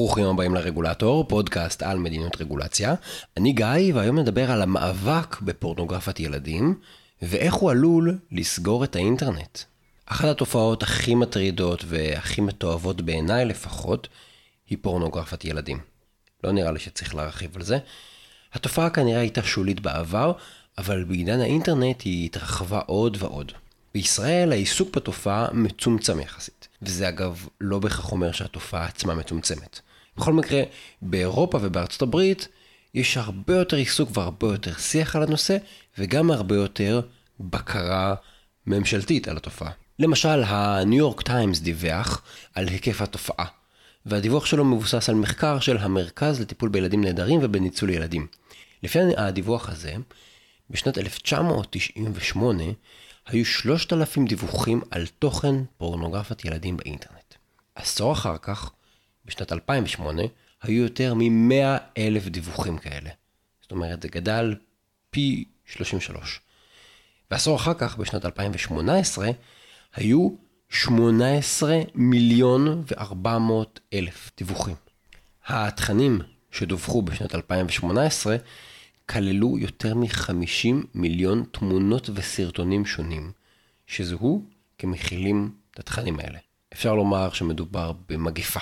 ברוכים הבאים לרגולטור, פודקאסט על מדיניות רגולציה. אני גיא, והיום נדבר על המאבק בפורנוגרפיית ילדים, ואיך הוא עלול לסגור את האינטרנט. אחת התופעות הכי מטרידות והכי מתועבות בעיניי לפחות, היא פורנוגרפיית ילדים. לא נראה לי שצריך להרחיב על זה. התופעה כנראה הייתה שולית בעבר, אבל בעידן האינטרנט היא התרחבה עוד ועוד. בישראל העיסוק בתופעה מצומצם יחסית, וזה אגב לא בהכרח אומר שהתופעה עצמה מצומצמת. בכל מקרה, באירופה ובארצות הברית יש הרבה יותר עיסוק והרבה יותר שיח על הנושא, וגם הרבה יותר בקרה ממשלתית על התופעה. למשל, הניו יורק טיימס דיווח על היקף התופעה, והדיווח שלו מבוסס על מחקר של המרכז לטיפול בילדים נהדרים ובניצול ילדים. לפי הדיווח הזה, בשנת 1998 היו 3,000 דיווחים על תוכן פורנוגרפיית ילדים באינטרנט. עשור אחר כך, בשנת 2008, היו יותר מ-100 אלף דיווחים כאלה. זאת אומרת, זה גדל פי 33. ועשור אחר כך, בשנת 2018, היו 18 מיליון ו-400 אלף דיווחים. התכנים שדווחו בשנת 2018 כללו יותר מ-50 מיליון תמונות וסרטונים שונים, שזוהו כמכילים את התכנים האלה. אפשר לומר שמדובר במגפה.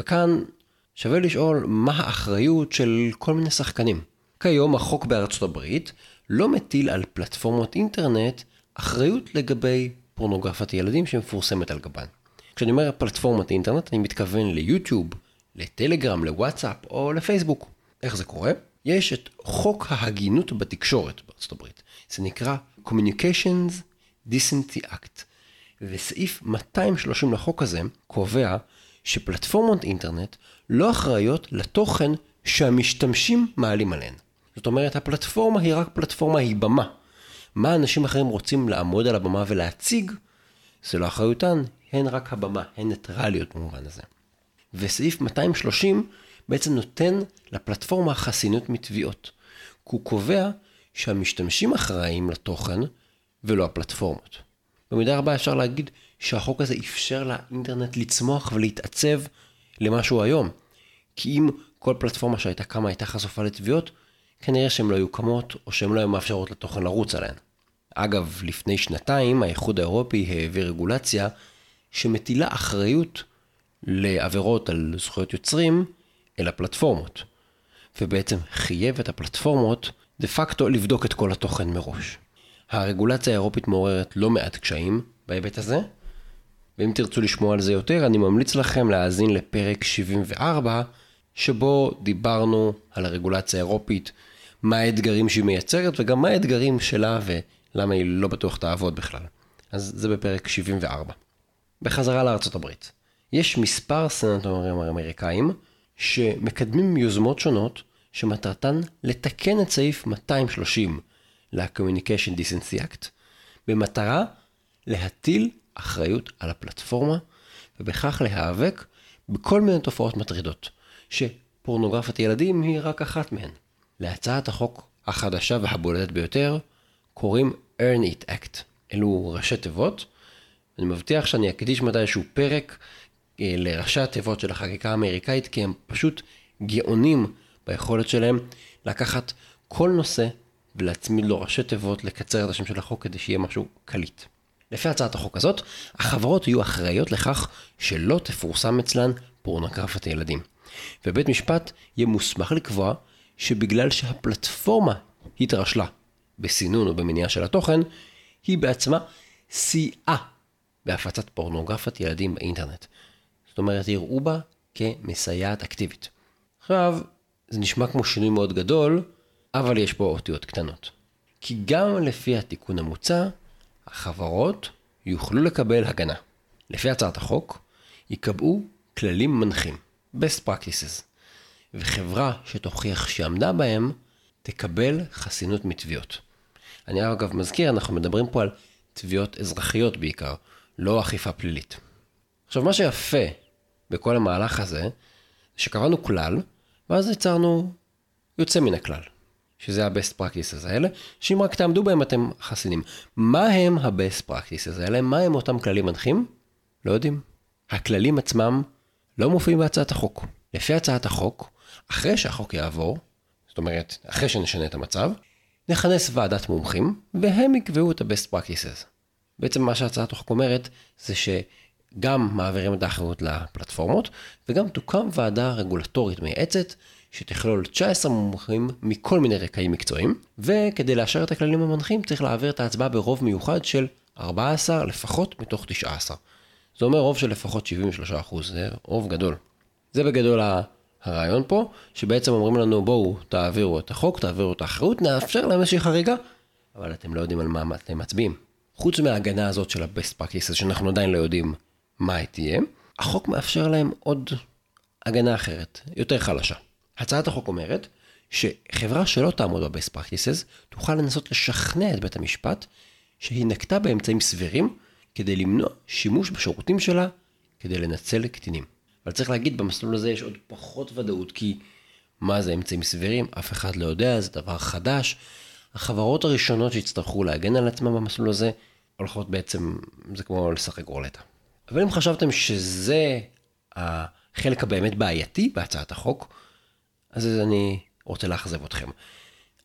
וכאן שווה לשאול מה האחריות של כל מיני שחקנים. כיום החוק בארצות הברית לא מטיל על פלטפורמות אינטרנט אחריות לגבי פורנוגרפיית ילדים שמפורסמת על גבן. כשאני אומר פלטפורמת אינטרנט אני מתכוון ליוטיוב, לטלגרם, לוואטסאפ או לפייסבוק. איך זה קורה? יש את חוק ההגינות בתקשורת בארצות הברית. זה נקרא Communications Decency Act. וסעיף 230 לחוק הזה קובע שפלטפורמות אינטרנט לא אחראיות לתוכן שהמשתמשים מעלים עליהן. זאת אומרת, הפלטפורמה היא רק פלטפורמה, היא במה. מה אנשים אחרים רוצים לעמוד על הבמה ולהציג, זה לא אחריותן, הן רק הבמה, הן ניטרליות במובן הזה. וסעיף 230 בעצם נותן לפלטפורמה חסינות מתביעות. כי הוא קובע שהמשתמשים אחראים לתוכן ולא הפלטפורמות. במידה רבה אפשר להגיד שהחוק הזה אפשר לאינטרנט לצמוח ולהתעצב למה שהוא היום. כי אם כל פלטפורמה שהייתה קמה הייתה חשופה לתביעות, כנראה שהן לא היו קמות או שהן לא היו מאפשרות לתוכן לרוץ עליהן. אגב, לפני שנתיים האיחוד האירופי העביר רגולציה שמטילה אחריות לעבירות על זכויות יוצרים אל הפלטפורמות, ובעצם חייב את הפלטפורמות דה פקטו לבדוק את כל התוכן מראש. הרגולציה האירופית מעוררת לא מעט קשיים בהיבט הזה, ואם תרצו לשמוע על זה יותר, אני ממליץ לכם להאזין לפרק 74, שבו דיברנו על הרגולציה האירופית, מה האתגרים שהיא מייצרת וגם מה האתגרים שלה ולמה היא לא בטוח תעבוד בכלל. אז זה בפרק 74. בחזרה לארצות הברית. יש מספר סנטורים אמריקאים שמקדמים יוזמות שונות שמטרתן לתקן את סעיף 230 ל-Communication Decency Act, במטרה להטיל אחריות על הפלטפורמה, ובכך להיאבק בכל מיני תופעות מטרידות, שפורנוגרפיית ילדים היא רק אחת מהן. להצעת החוק החדשה והבולטת ביותר קוראים Earn It Act. אלו ראשי תיבות. אני מבטיח שאני אקדיש מתישהו פרק אה, לראשי התיבות של החקיקה האמריקאית, כי הם פשוט גאונים ביכולת שלהם לקחת כל נושא ולהצמיד לו ראשי תיבות, לקצר את השם של החוק כדי שיהיה משהו קליט. לפי הצעת החוק הזאת, החברות יהיו אחראיות לכך שלא תפורסם אצלן פורנוגרפיית ילדים. ובית משפט יהיה מוסמך לקבוע שבגלל שהפלטפורמה התרשלה בסינון או במניעה של התוכן, היא בעצמה סייעה בהפצת פורנוגרפיית ילדים באינטרנט. זאת אומרת, יראו בה כמסייעת אקטיבית. עכשיו, זה נשמע כמו שינוי מאוד גדול, אבל יש פה אותיות קטנות. כי גם לפי התיקון המוצע, החברות יוכלו לקבל הגנה. לפי הצעת החוק, ייקבעו כללים מנחים, best practices, וחברה שתוכיח שעמדה בהם, תקבל חסינות מתביעות. אני אגב מזכיר, אנחנו מדברים פה על תביעות אזרחיות בעיקר, לא אכיפה פלילית. עכשיו, מה שיפה בכל המהלך הזה, זה שקבענו כלל, ואז יצרנו יוצא מן הכלל, שזה ה-best practices האלה, שאם רק תעמדו בהם אתם חסינים. מה הם ה-best practices האלה? מה הם אותם כללים מנחים? לא יודעים. הכללים עצמם לא מופיעים בהצעת החוק. לפי הצעת החוק, אחרי שהחוק יעבור, זאת אומרת, אחרי שנשנה את המצב, נכנס ועדת מומחים, והם יקבעו את ה-best practices. בעצם מה שהצעת החוק אומרת, זה שגם מעבירים את האחריות לפלטפורמות, וגם תוקם ועדה רגולטורית מייעצת, שתכלול 19 מומחים מכל מיני רקעים מקצועיים, וכדי לאשר את הכללים המנחים צריך להעביר את ההצבעה ברוב מיוחד של 14 לפחות מתוך 19. זה אומר רוב של לפחות 73%, זה רוב גדול. זה בגדול הרעיון פה, שבעצם אומרים לנו בואו תעבירו את החוק, תעבירו את האחריות, נאפשר להם איזושהי חריגה, אבל אתם לא יודעים על מה אתם מצביעים. חוץ מההגנה הזאת של ה-best practices, שאנחנו עדיין לא יודעים מה היא תהיה, החוק מאפשר להם עוד הגנה אחרת, יותר חלשה. הצעת החוק אומרת שחברה שלא תעמוד ב-best practices, תוכל לנסות לשכנע את בית המשפט שהיא נקטה באמצעים סבירים כדי למנוע שימוש בשירותים שלה כדי לנצל קטינים. אבל צריך להגיד, במסלול הזה יש עוד פחות ודאות, כי מה זה אמצעים סבירים? אף אחד לא יודע, זה דבר חדש. החברות הראשונות שיצטרכו להגן על עצמם במסלול הזה, הולכות בעצם, זה כמו לשחק רולטה. אבל אם חשבתם שזה החלק הבאמת בעייתי בהצעת החוק, אז אני רוצה לאכזב אתכם.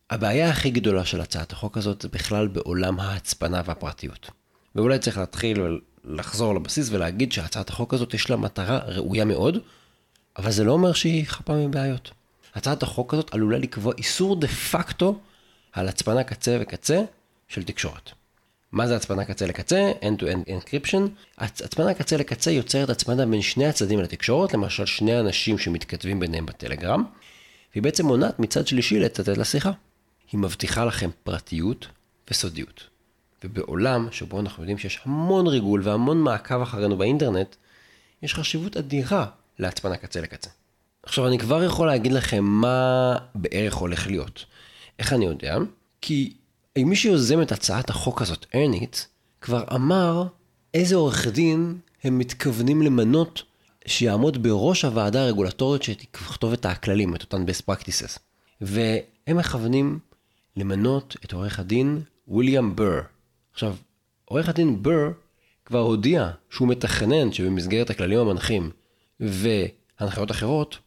הבעיה הכי גדולה של הצעת החוק הזאת זה בכלל בעולם ההצפנה והפרטיות. ואולי צריך להתחיל לחזור לבסיס ולהגיד שהצעת החוק הזאת יש לה מטרה ראויה מאוד, אבל זה לא אומר שהיא חפה מבעיות. הצעת החוק הזאת עלולה לקבוע איסור דה פקטו על הצפנה קצה וקצה של תקשורת. מה זה הצפנה קצה לקצה? End-to-End Encryption. הצפנה קצה לקצה יוצרת הצפנה בין שני הצדדים לתקשורת, למשל שני אנשים שמתכתבים ביניהם בטלגרם, והיא בעצם מונעת מצד שלישי לצטט לשיחה. היא מבטיחה לכם פרטיות וסודיות. ובעולם שבו אנחנו יודעים שיש המון ריגול והמון מעקב אחרינו באינטרנט, יש חשיבות אדירה להצפנה קצה לקצה. עכשיו אני כבר יכול להגיד לכם מה בערך הולך להיות. איך אני יודע? כי מי שיוזם את הצעת החוק הזאת, ארנית, כבר אמר איזה עורך דין הם מתכוונים למנות שיעמוד בראש הוועדה הרגולטורית שתכתוב את הכללים, את אותן best practices. והם מכוונים למנות את עורך הדין ויליאם בר. עכשיו, עורך הדין בר כבר הודיע שהוא מתכנן שבמסגרת הכללים המנחים והנחיות אחרות,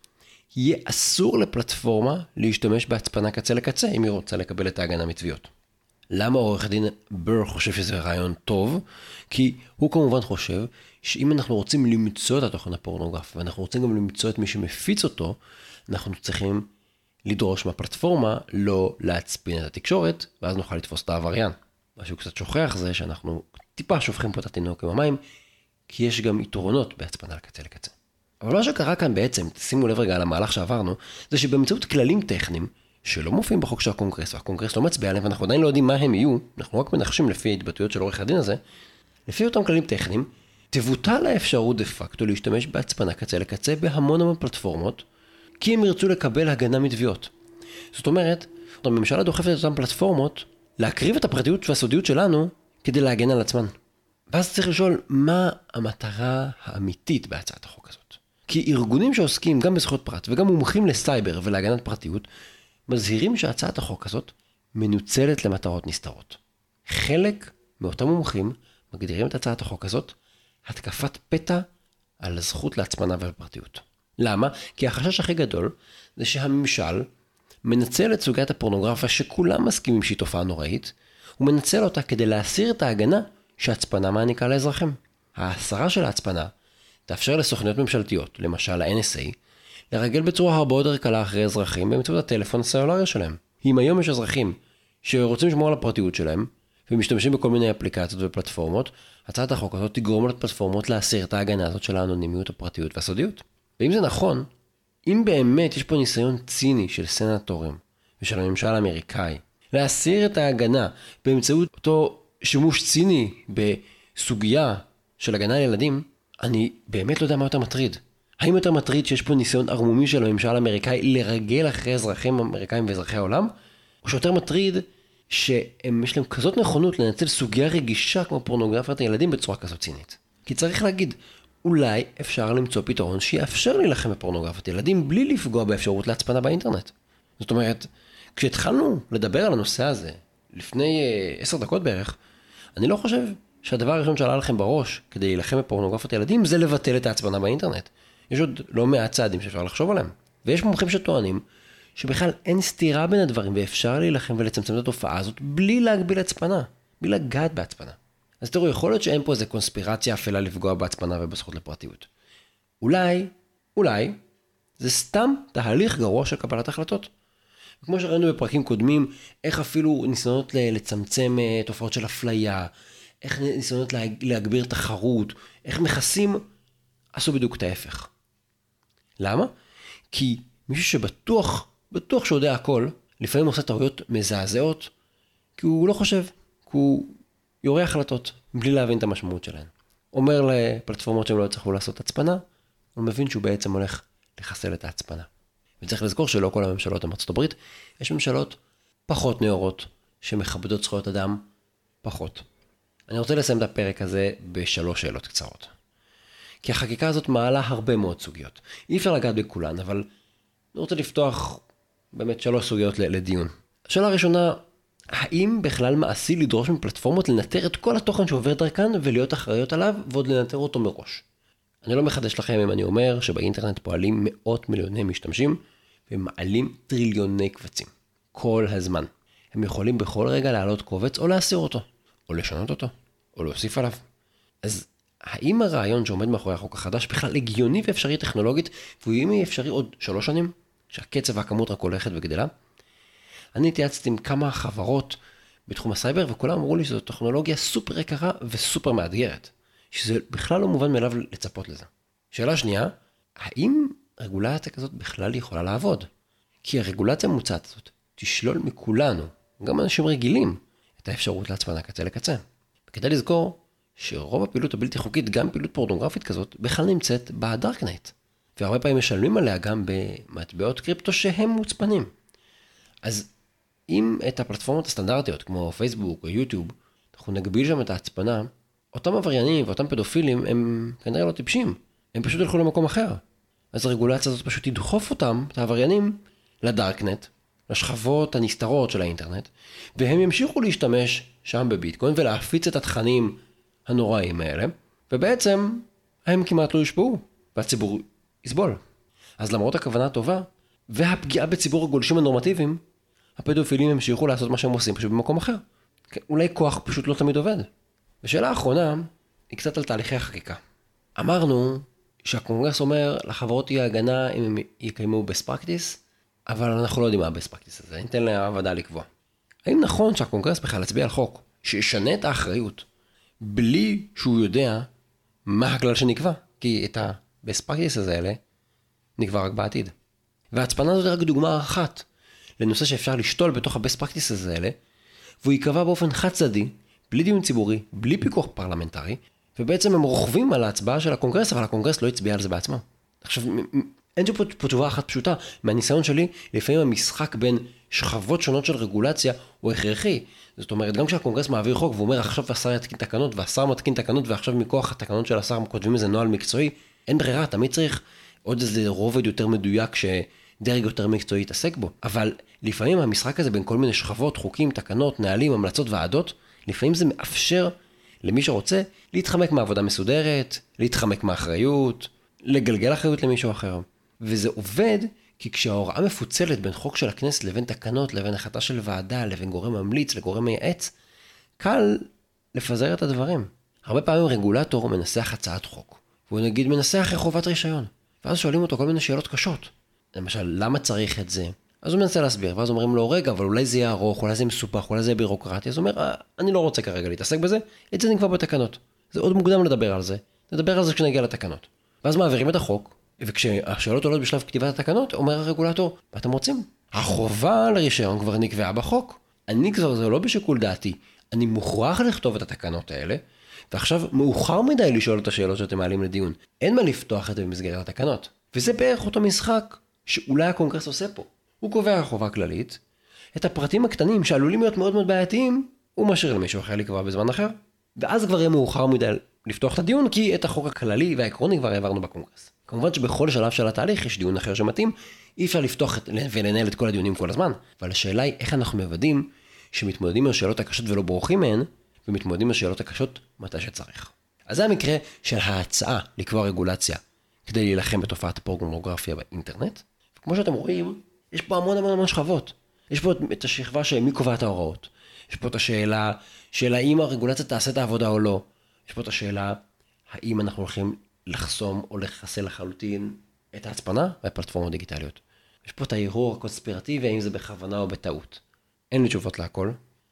יהיה אסור לפלטפורמה להשתמש בהצפנה קצה לקצה אם היא רוצה לקבל את ההגנה מתביעות. למה עורך הדין בר חושב שזה רעיון טוב? כי הוא כמובן חושב שאם אנחנו רוצים למצוא את התוכן הפורנוגרפי ואנחנו רוצים גם למצוא את מי שמפיץ אותו, אנחנו צריכים לדרוש מהפלטפורמה לא להצפין את התקשורת, ואז נוכל לתפוס את העבריין. מה שהוא קצת שוכח זה שאנחנו טיפה שופכים פה את התינוק עם המים, כי יש גם יתרונות בהצפנה לקצה לקצה. אבל מה שקרה כאן בעצם, שימו לב רגע על המהלך שעברנו, זה שבאמצעות כללים טכניים, שלא מופיעים בחוק של הקונגרס, והקונגרס לא מצביע עליהם, ואנחנו עדיין לא יודעים מה הם יהיו, אנחנו רק מנחשים לפי ההתבטאויות של עורך הדין הזה, לפי אותם כללים טכניים, תבוטל האפשרות דה פקטו להשתמש בהצפנה קצה לקצה בהמון המון פלטפורמות, כי הם ירצו לקבל הגנה מתביעות. זאת אומרת, הממשלה דוחפת את אותן פלטפורמות להקריב את הפרטיות והסודיות שלנו כדי להגן על עצמן. ואז צריך לשאול, מה המטרה האמיתית בהצעת החוק הזאת? כי ארגונים שעוסקים גם בזכויות פרט וגם מומחים לסייבר ולהגנת פרטיות, מזהירים שהצעת החוק הזאת מנוצלת למטרות נסתרות. חלק מאותם מומחים מגדירים את הצעת החוק הזאת התקפת פתע על הזכות להצמנה ולפרטיות. למה? כי החשש הכי גדול זה שהממשל מנצל את סוגיית הפורנוגרפיה שכולם מסכימים שהיא תופעה נוראית, הוא מנצל אותה כדי להסיר את ההגנה שהצפנה מעניקה לאזרחים. ההסרה של ההצפנה תאפשר לסוכניות ממשלתיות, למשל ה-NSA, לרגל בצורה הרבה יותר קלה אחרי אזרחים באמצעות הטלפון הסלולרי שלהם. אם היום יש אזרחים שרוצים לשמור על הפרטיות שלהם, ומשתמשים בכל מיני אפליקציות ופלטפורמות, הצעת החוק הזאת תגרום לפלטפורמות להסיר את ההגנה הזאת של האנונימיות, הפרטיות והסודיות. ואם זה נכון, אם באמת יש פה ניסיון ציני של סנטורים ושל הממשל האמריקאי להסיר את ההגנה באמצעות אותו שימוש ציני בסוגיה של הגנה על ילדים, אני באמת לא יודע מה יותר מטריד. האם יותר מטריד שיש פה ניסיון ערמומי של הממשל האמריקאי לרגל אחרי אזרחים אמריקאים ואזרחי העולם? או שיותר מטריד שיש להם כזאת נכונות לנצל סוגיה רגישה כמו פורנוגרפיית הילדים בצורה כזאת צינית. כי צריך להגיד, אולי אפשר למצוא פתרון שיאפשר להילחם בפורנוגרפיית ילדים בלי לפגוע באפשרות להצפנה באינטרנט. זאת אומרת, כשהתחלנו לדבר על הנושא הזה, לפני אה, עשר דקות בערך, אני לא חושב שהדבר הראשון שעלה לכם בראש כדי להילחם בפורנוגרפיית ילדים זה לבטל את ההצפנה באינטרנט. יש עוד לא מעט צעדים שאפשר לחשוב עליהם. ויש מומחים שטוענים שבכלל אין סתירה בין הדברים ואפשר להילחם ולצמצם את התופעה הזאת בלי להגביל הצפנה, בלי לגעת בהצפנה. אז תראו, יכול להיות שאין פה איזה קונספירציה אפלה לפגוע בהצפנה ובזכות לפרטיות. אולי, אולי, זה סתם תהליך גרוע של קבלת החלטות. כמו שראינו בפרקים קודמים, איך אפילו ניסיונות לצמצם אה, תופעות של אפליה, איך ניסיונות להגביר תחרות, איך מכסים, עשו בדיוק את ההפך. למה? כי מישהו שבטוח, בטוח שיודע הכל, לפעמים עושה טעויות מזעזעות, כי הוא לא חושב, כי הוא יורה החלטות, בלי להבין את המשמעות שלהן. אומר לפלטפורמות שהם לא יצטרכו לעשות הצפנה, הוא מבין שהוא בעצם הולך לחסל את ההצפנה. וצריך לזכור שלא כל הממשלות הן ארצות הברית, יש ממשלות פחות נאורות, שמכבדות זכויות אדם פחות. אני רוצה לסיים את הפרק הזה בשלוש שאלות קצרות. כי החקיקה הזאת מעלה הרבה מאוד סוגיות. אי אפשר לגעת בכולן, אבל אני רוצה לפתוח באמת שלוש סוגיות לדיון. השאלה הראשונה, האם בכלל מעשי לדרוש מפלטפורמות לנטר את כל התוכן שעובר דרכן ולהיות אחראיות עליו ועוד לנטר אותו מראש? אני לא מחדש לכם אם אני אומר שבאינטרנט פועלים מאות מיליוני משתמשים ומעלים טריליוני קבצים. כל הזמן. הם יכולים בכל רגע להעלות קובץ או להסיר אותו, או לשנות אותו, או להוסיף עליו. אז האם הרעיון שעומד מאחורי החוק החדש בכלל הגיוני ואפשרי טכנולוגית, והוא יהיה אפשרי עוד שלוש שנים, שהקצב והכמות רק הולכת וגדלה? אני התייעצתי עם כמה חברות בתחום הסייבר, וכולם אמרו לי שזו טכנולוגיה סופר יקרה וסופר מאתגרת. שזה בכלל לא מובן מאליו לצפות לזה. שאלה שנייה, האם רגולציה כזאת בכלל יכולה לעבוד? כי הרגולציה המוצעת הזאת תשלול מכולנו, גם אנשים רגילים, את האפשרות להצפנה קצה לקצה. וכדאי לזכור שרוב הפעילות הבלתי חוקית, גם פעילות פורנוגרפית כזאת, בכלל נמצאת בדארקנייט. והרבה פעמים משלמים עליה גם במטבעות קריפטו שהם מוצפנים. אז אם את הפלטפורמות הסטנדרטיות, כמו פייסבוק או יוטיוב, אנחנו נגביל שם את ההצפנה, אותם עבריינים ואותם פדופילים הם כנראה לא טיפשים, הם פשוט ילכו למקום אחר. אז הרגולציה הזאת פשוט תדחוף אותם, את העבריינים, לדארקנט, לשכבות הנסתרות של האינטרנט, והם ימשיכו להשתמש שם בביטקוין ולהפיץ את התכנים הנוראים האלה, ובעצם הם כמעט לא יושפעו, והציבור יסבול. אז למרות הכוונה הטובה, והפגיעה בציבור הגולשים הנורמטיביים, הפדופילים ימשיכו לעשות מה שהם עושים פשוט במקום אחר. כן, אולי כוח פשוט לא תמיד עובד. ושאלה אחרונה, היא קצת על תהליכי החקיקה. אמרנו שהקונגרס אומר לחברות תהיה הגנה אם הם יקיימו best practice, אבל אנחנו לא יודעים מה ה-best practice הזה, ניתן לוועדה לקבוע. האם נכון שהקונגרס בכלל יצביע על חוק שישנה את האחריות בלי שהוא יודע מה הכלל שנקבע? כי את ה-best practice הזה האלה נקבע רק בעתיד. וההצפנה הזאת היא רק דוגמה אחת לנושא שאפשר לשתול בתוך ה-best practice הזה האלה, והוא ייקבע באופן חד צדדי בלי דיון ציבורי, בלי פיקוח פרלמנטרי, ובעצם הם רוכבים על ההצבעה של הקונגרס, אבל הקונגרס לא הצביע על זה בעצמו. עכשיו, אין פה, פה תשובה אחת פשוטה. מהניסיון שלי, לפעמים המשחק בין שכבות שונות של רגולציה הוא הכרחי. זאת אומרת, גם כשהקונגרס מעביר חוק ואומר עכשיו השר יתקין תקנות, והשר מתקין תקנות, ועכשיו מכוח התקנות של השר כותבים איזה נוהל מקצועי, אין ברירה, תמיד צריך עוד איזה רובד יותר מדויק שדרג יותר מקצועי יתעסק בו. אבל לפעמים המשחק הזה בין כל מיני שכבות, חוקים, תקנות, נהלים, המלצות, ועדות, לפעמים זה מאפשר למי שרוצה להתחמק מעבודה מסודרת, להתחמק מאחריות, לגלגל אחריות למישהו אחר. וזה עובד כי כשההוראה מפוצלת בין חוק של הכנסת לבין תקנות, לבין החלטה של ועדה, לבין גורם ממליץ לגורם מייעץ, קל לפזר את הדברים. הרבה פעמים רגולטור מנסח הצעת חוק, והוא נגיד מנסח אחרי חובת רישיון, ואז שואלים אותו כל מיני שאלות קשות. למשל, למה צריך את זה? אז הוא מנסה להסביר, ואז אומרים לו, רגע, אבל אולי זה יהיה ארוך, אולי זה מסופח, אולי זה יהיה בירוקרטי, אז הוא אומר, אה, אני לא רוצה כרגע להתעסק בזה, את זה נקבע בתקנות. זה עוד מוקדם לדבר על זה, נדבר על זה כשנגיע לתקנות. ואז מעבירים את החוק, וכשהשאלות עולות בשלב כתיבת התקנות, אומר הרגולטור, מה אתם רוצים? החובה לרישיון כבר נקבעה בחוק. אני כבר, זה לא בשיקול דעתי, אני מוכרח לכתוב את התקנות האלה, ועכשיו מאוחר מדי לשאול את השאלות שאתם מעלים לדיון. אין מה לפתוח את זה במסגרת התקנות. וזה בערך אותו משחק שאולי הקונגרס עושה פה. הוא קובע חובה כללית, את הפרטים הקטנים שעלולים להיות מאוד מאוד בעייתיים, הוא משאיר למישהו אחר לקבוע בזמן אחר. ואז כבר יהיה מאוחר מדי לפתוח את הדיון, כי את החוק הכללי והעקרוני כבר העברנו בקונגרס. כמובן שבכל שלב של התהליך יש דיון אחר שמתאים, אי אפשר לפתוח את, ולנהל את כל הדיונים כל הזמן, אבל השאלה היא איך אנחנו מוודאים שמתמודדים עם השאלות הקשות ולא בורחים מהן, ומתמודדים עם השאלות הקשות מתי שצריך. אז זה המקרה של ההצעה לקבוע רגולציה כדי להילחם בתופעת הפורנוגרפיה באינטרנט. וכמו שאתם רואים, יש פה המון המון המון שכבות. יש פה את השכבה של מי קובע את ההוראות. יש פה את השאלה של האם הרגולציה תעשה את העבודה או לא. יש פה את השאלה האם אנחנו הולכים לחסום או לחסל לחלוטין את ההצפנה בפלטפורמות דיגיטליות. יש פה את הערעור הקונספירטיבי, האם זה בכוונה או בטעות. אין לי תשובות להכל.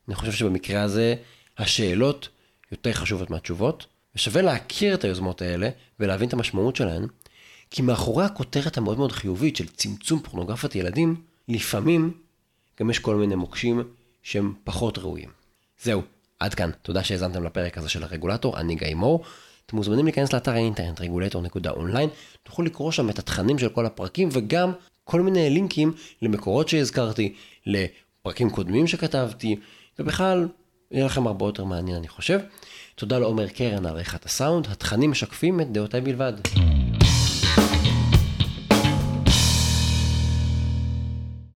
אני חושב שבמקרה הזה, השאלות יותר חשובות מהתשובות, ושווה להכיר את היוזמות האלה ולהבין את המשמעות שלהן, כי מאחורי הכותרת המאוד מאוד חיובית של צמצום פורנוגרפיית ילדים, לפעמים גם יש כל מיני מוקשים שהם פחות ראויים. זהו, עד כאן. תודה שהאזנתם לפרק הזה של הרגולטור, אני גיא מור. אתם מוזמנים להיכנס לאתר האינטרנט רגולטור.אונליין, תוכלו לקרוא שם את התכנים של כל הפרקים וגם כל מיני לינקים למקורות שהזכרתי, לפרקים קודמים שכתבתי, ובכלל, יהיה לכם הרבה יותר מעניין אני חושב. תודה לעומר קרן על עריכת הסאונד, התכנים משקפים את דעותיי בלבד.